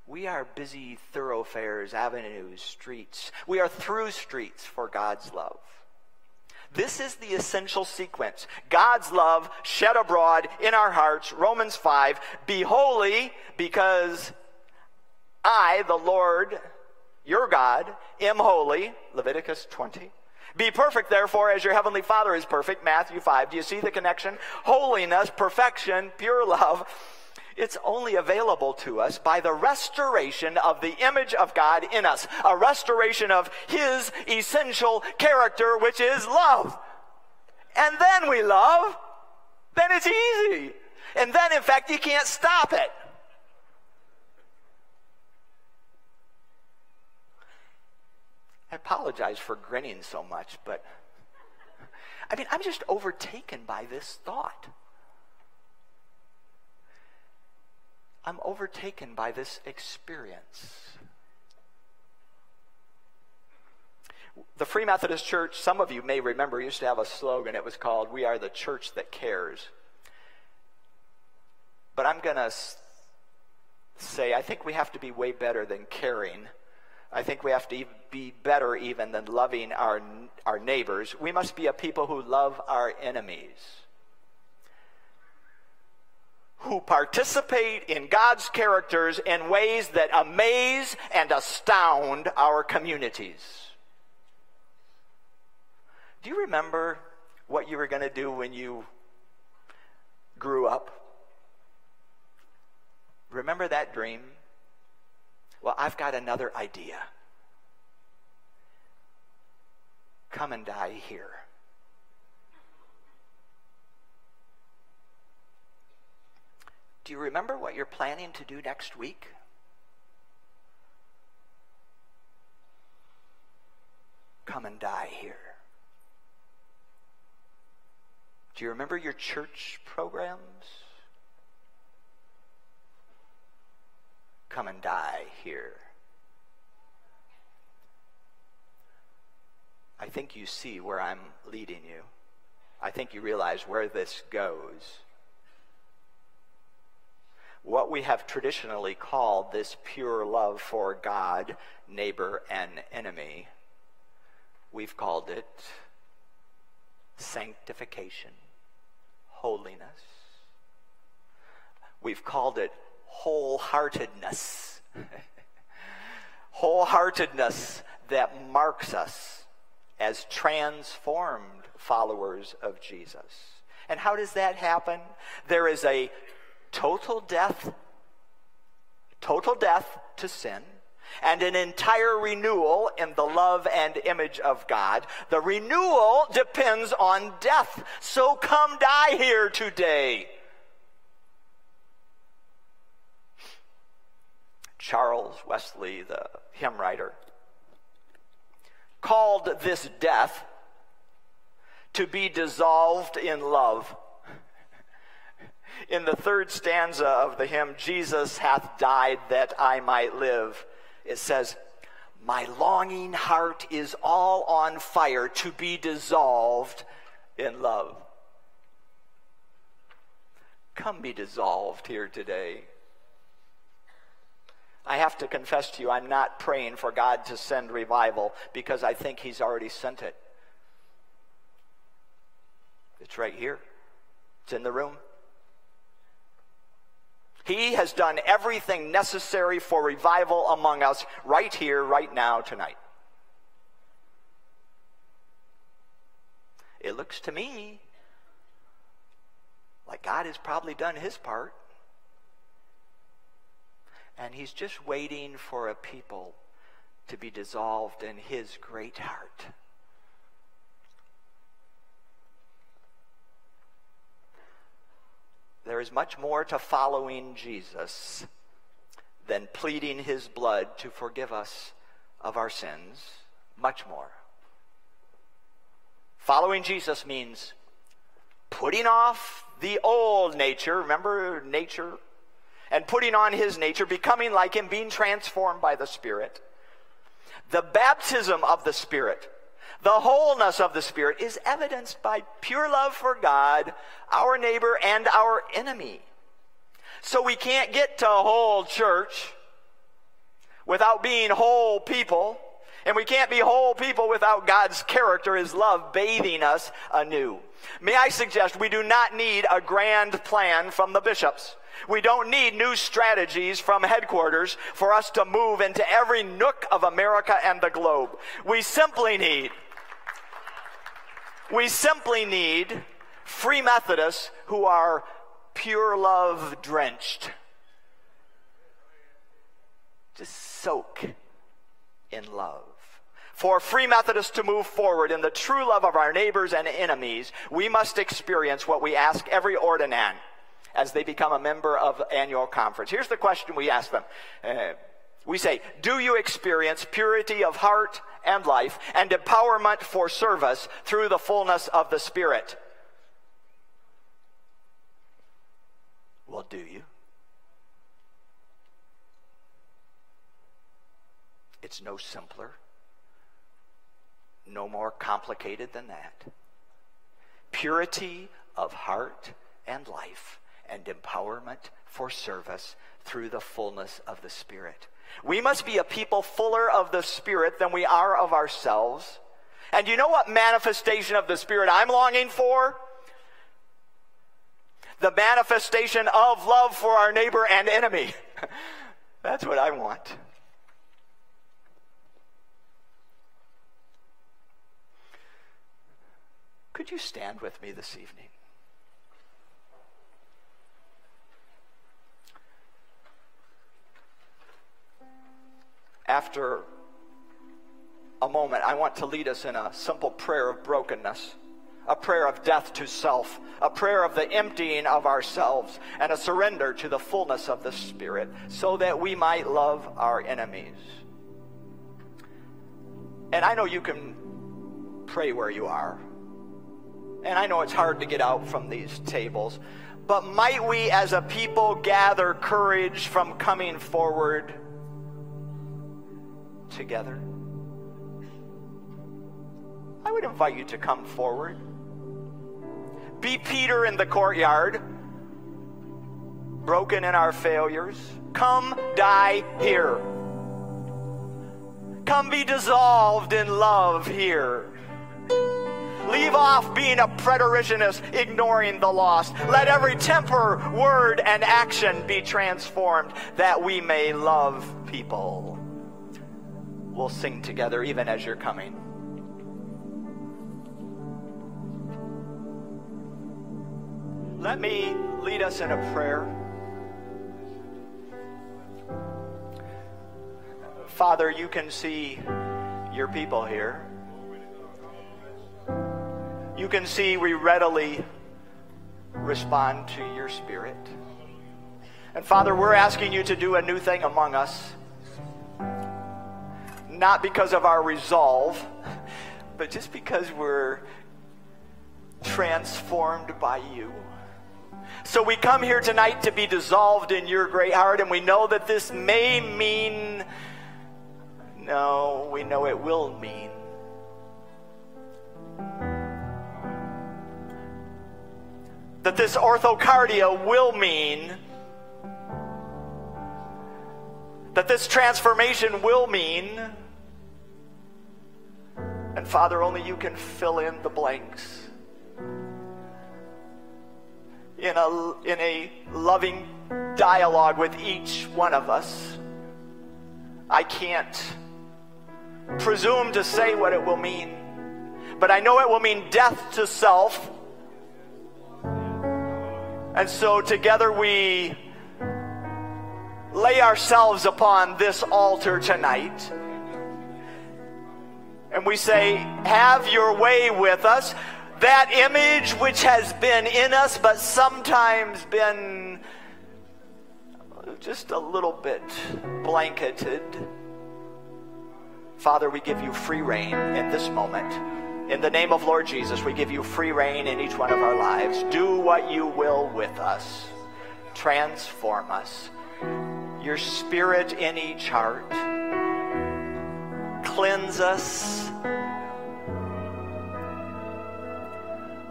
We are busy thoroughfares, avenues, streets. We are through streets for God's love. This is the essential sequence. God's love shed abroad in our hearts. Romans 5. Be holy because I, the Lord, your God, am holy. Leviticus 20. Be perfect, therefore, as your heavenly Father is perfect. Matthew 5. Do you see the connection? Holiness, perfection, pure love. It's only available to us by the restoration of the image of God in us, a restoration of His essential character, which is love. And then we love, then it's easy. And then, in fact, you can't stop it. I apologize for grinning so much, but I mean, I'm just overtaken by this thought. I'm overtaken by this experience. The Free Methodist Church, some of you may remember, used to have a slogan. It was called, We are the church that cares. But I'm going to say, I think we have to be way better than caring I think we have to be better even than loving our, our neighbors. We must be a people who love our enemies, who participate in God's characters in ways that amaze and astound our communities. Do you remember what you were going to do when you grew up? Remember that dream? Well, I've got another idea. Come and die here. Do you remember what you're planning to do next week? Come and die here. Do you remember your church programs? come and die here. I think you see where I'm leading you. I think you realize where this goes. What we have traditionally called this pure love for God, neighbor, and enemy, we've called it sanctification, holiness. We've called it wholeheartedness. wholeheartedness that marks us as transformed followers of Jesus. And how does that happen? There is a total death, total death to sin, and an entire renewal in the love and image of God. The renewal depends on death. So come die here today. Charles Wesley, the hymn writer, called this death to be dissolved in love. In the third stanza of the hymn, Jesus hath died that I might live, it says, My longing heart is all on fire to be dissolved in love. Come be dissolved here today. I have to confess to you, I'm not praying for God to send revival because I think He's already sent it. It's right here, it's in the room. He has done everything necessary for revival among us right here, right now, tonight. It looks to me like God has probably done his part. And he's just waiting for a people to be dissolved in his great heart. There is much more to following Jesus than pleading his blood to forgive us of our sins. Much more. Following Jesus means putting off the old nature. Remember nature? And putting on his nature, becoming like him, being transformed by the Spirit. The baptism of the Spirit the wholeness of the Spirit is evidenced by pure love for God, our neighbor, and our enemy. So we can't get to whole church without being whole people. And we can't be whole people without God's character, His love, bathing us anew. May I suggest we do not need a grand plan from the bishops. We don't need new strategies from headquarters for us to move into every nook of America and the globe. We simply need we simply need free Methodists who are pure love drenched. Just soak in love. For free Methodists to move forward in the true love of our neighbors and enemies, we must experience what we ask every ordinand as they become a member of annual conference. Here's the question we ask them. Uh, we say, Do you experience purity of heart and life and empowerment for service through the fullness of the Spirit? Well, do you? It's no simpler, no more complicated than that. Purity of heart and life and empowerment for service through the fullness of the Spirit. We must be a people fuller of the Spirit than we are of ourselves. And you know what manifestation of the Spirit I'm longing for? The manifestation of love for our neighbor and enemy. That's what I want. Could you stand with me this evening? After a moment, I want to lead us in a simple prayer of brokenness, a prayer of death to self, a prayer of the emptying of ourselves, and a surrender to the fullness of the Spirit, so that we might love our enemies. And I know you can pray where you are. And I know it's hard to get out from these tables. But might we as a people gather courage from coming forward together. I would invite you to come forward. Be Peter in the courtyard, broken in our failures. Come die here. Come be dissolved in love here. Leave off being a preteritionist, ignoring the lost. Let every temper, word, and action be transformed that we may love people. We'll sing together even as you're coming. Let me lead us in a prayer. Father, you can see your people here. You can see we readily respond to your spirit. And Father, we're asking you to do a new thing among us. Not because of our resolve, but just because we're transformed by you. So we come here tonight to be dissolved in your great heart, and we know that this may mean, no, we know it will mean. That this orthocardia will mean, that this transformation will mean, and Father, only you can fill in the blanks in a, in a loving dialogue with each one of us. I can't presume to say what it will mean, but I know it will mean death to self. And so together we lay ourselves upon this altar tonight. And we say, Have your way with us that image which has been in us, but sometimes been just a little bit blanketed. Father, we give you free reign in this moment. In the name of Lord Jesus, we give you free reign in each one of our lives. Do what you will with us. Transform us. Your spirit in each heart. Cleanse us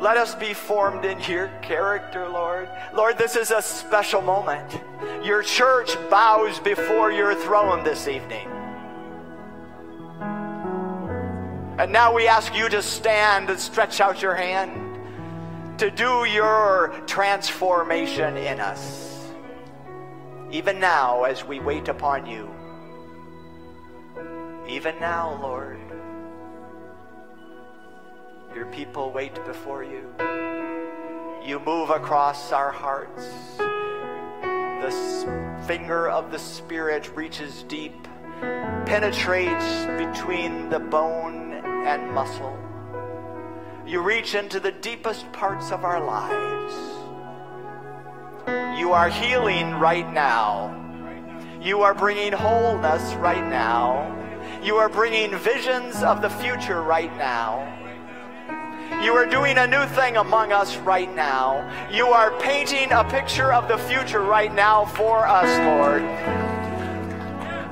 Let us be formed in your character, Lord. Lord, this is a special moment. Your church bows before your throne this evening. And now we ask you to stand and stretch out your hand to do your transformation in us. Even now, as we wait upon you. Even now, Lord. Your people wait before you. You move across our hearts. The finger of the Spirit reaches deep, penetrates between the bone and muscle. You reach into the deepest parts of our lives. You are healing right now. You are bringing wholeness right now. You are bringing visions of the future right now. You are doing a new thing among us right now. You are painting a picture of the future right now for us, Lord.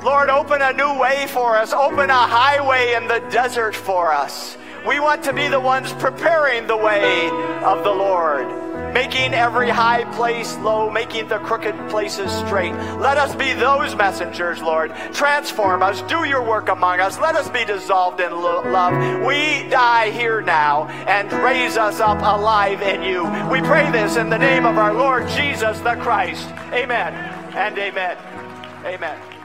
Lord, open a new way for us. Open a highway in the desert for us. We want to be the ones preparing the way of the Lord making every high place low, making the crooked places straight. Let us be those messengers, Lord. Transform us, do your work among us. Let us be dissolved in lo- love. We die here now and raise us up alive in you. We pray this in the name of our Lord Jesus the Christ. Amen and amen. Amen.